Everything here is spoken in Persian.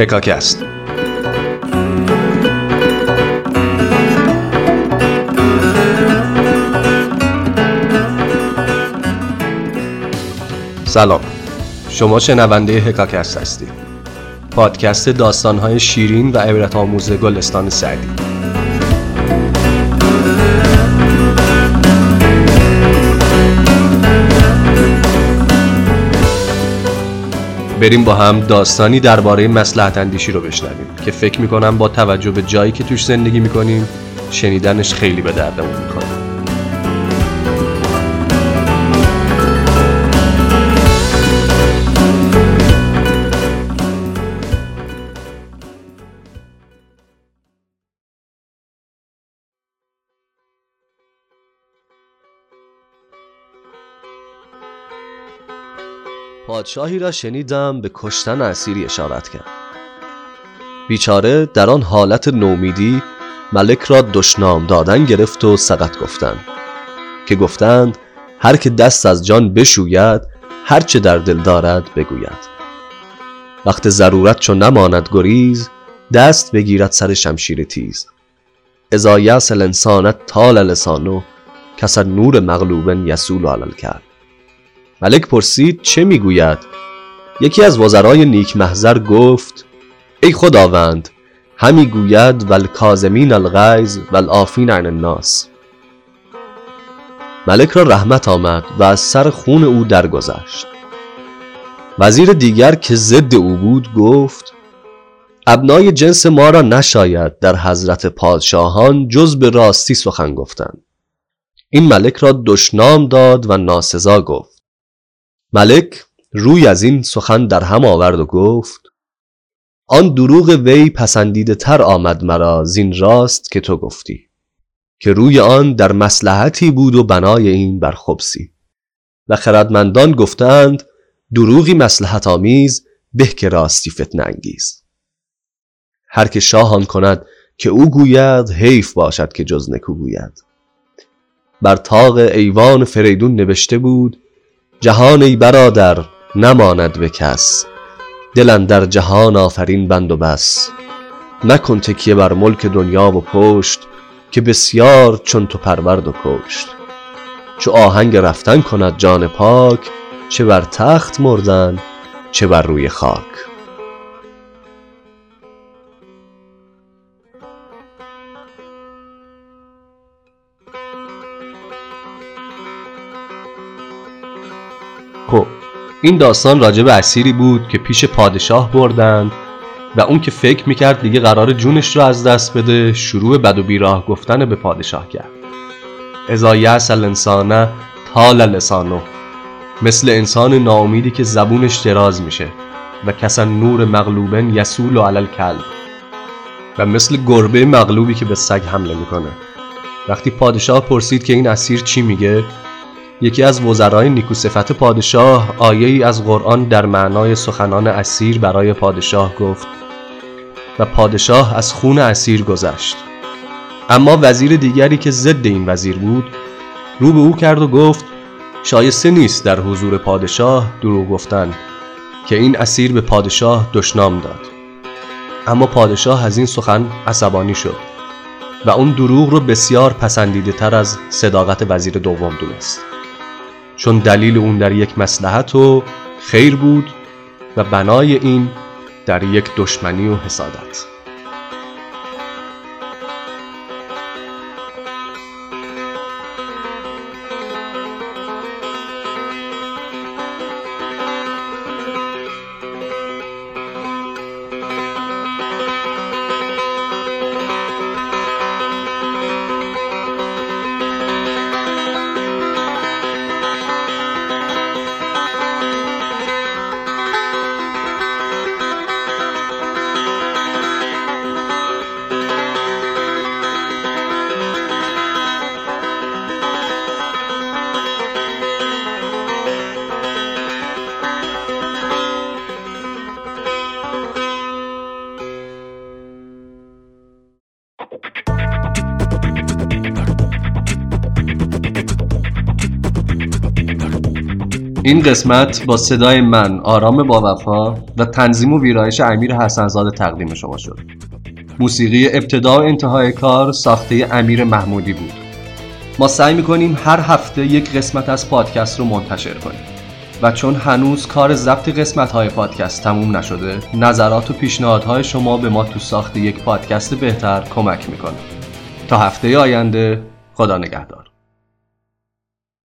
هکاکست سلام. شما شنونده هکاکست هستید. پادکست داستانهای شیرین و عبرت آموز گلستان سعدی. بریم با هم داستانی درباره مسلحت اندیشی رو بشنویم که فکر می‌کنم با توجه به جایی که توش زندگی می‌کنیم شنیدنش خیلی به دردمون می‌خوره. پادشاهی را شنیدم به کشتن اسیری اشارت کرد. بیچاره در آن حالت نومیدی ملک را دشنام دادن گرفت و سقط گفتند که گفتند هر که دست از جان بشوید هرچه در دل دارد بگوید. وقت ضرورت چون نماند گریز دست بگیرد سر شمشیر تیز. اذا یأس الانسان طال لسانه کس نور مغلوب یسول علل کرد ملک پرسید چه می‌گوید؟ یکی از وزرای نیک محضر گفت ای خداوند همی گوید والکاظمین الغیظ والعافین عن الناس. ملک را رحمت آمد و از سر خون او درگذشت. وزیر دیگر که ضد او بود گفت ابنای جنس ما را نشاید در حضرت پادشاهان جز به راستی سخن گفتند این ملک را دشنام داد و ناسزا گفت. ملک روی از این سخن در هم آورد و گفت آن دروغ وی پسندیده تر آمد مرا زین راست که تو گفتی که روی آن در مسلحتی بود و بنای این بر خبسی و خردمندان گفتند دروغی مسلحت آمیز به که راستی فتنه انگیز. هر که شاهان کند که او گوید حیف باشد که جز نکو گوید. بر تاق ایوان فریدون نوشته بود جهان ای برادر نماند به کس. دل در جهان آفرین بند و بس. نکن تکیه بر ملک دنیا و پشت که بسیار چون تو پرورد و کشت. چو آهنگ رفتن کند جان پاک چه بر تخت مردن چه بر روی خاک. این داستان راجع به اسیری بود که پیش پادشاه بردند و اون که فکر می‌کرد دیگه قرار جونش رو از دست بده شروع بد و بیراه گفتن به پادشاه کرد. ازا یأس الانسان طال لسانه. مثل انسان ناامیدی که زبونش دراز میشه و کسا نور مغلوبن یسول و علل کلب و مثل گربه مغلوبی که به سگ حمله می‌کنه. وقتی پادشاه پرسید که این اسیر چی میگه یکی از وزرای نیکوصفت پادشاه آیه ای از قرآن در معنای سخنان اسیر برای پادشاه گفت و پادشاه از خون اسیر گذشت. اما وزیر دیگری که ضد این وزیر بود رو به او کرد و گفت شایسته نیست در حضور پادشاه دروغ گفتن که این اسیر به پادشاه دشنام داد. اما پادشاه از این سخن عصبانی شد و اون دروغ رو بسیار پسندیده تر از صداقت وزیر دوم دونست. چون دلیل اون در یک مسلحت و خیر بود و بنای این در یک دشمنی و حسادت. این قسمت با صدای من آرام با وفا و تنظیم و ویرایش امیر حسنزاده تقدیم شما شد. موسیقی ابتدا و انتهای کار ساخته امیر محمودی بود. ما سعی می‌کنیم هر هفته یک قسمت از پادکست رو منتشر کنیم. و چون هنوز کار ضبط قسمت های پادکست تموم نشده نظرات و پیشنهادهای شما به ما تو ساخت یک پادکست بهتر کمک می‌کنه. تا هفته آینده خدا نگهدار.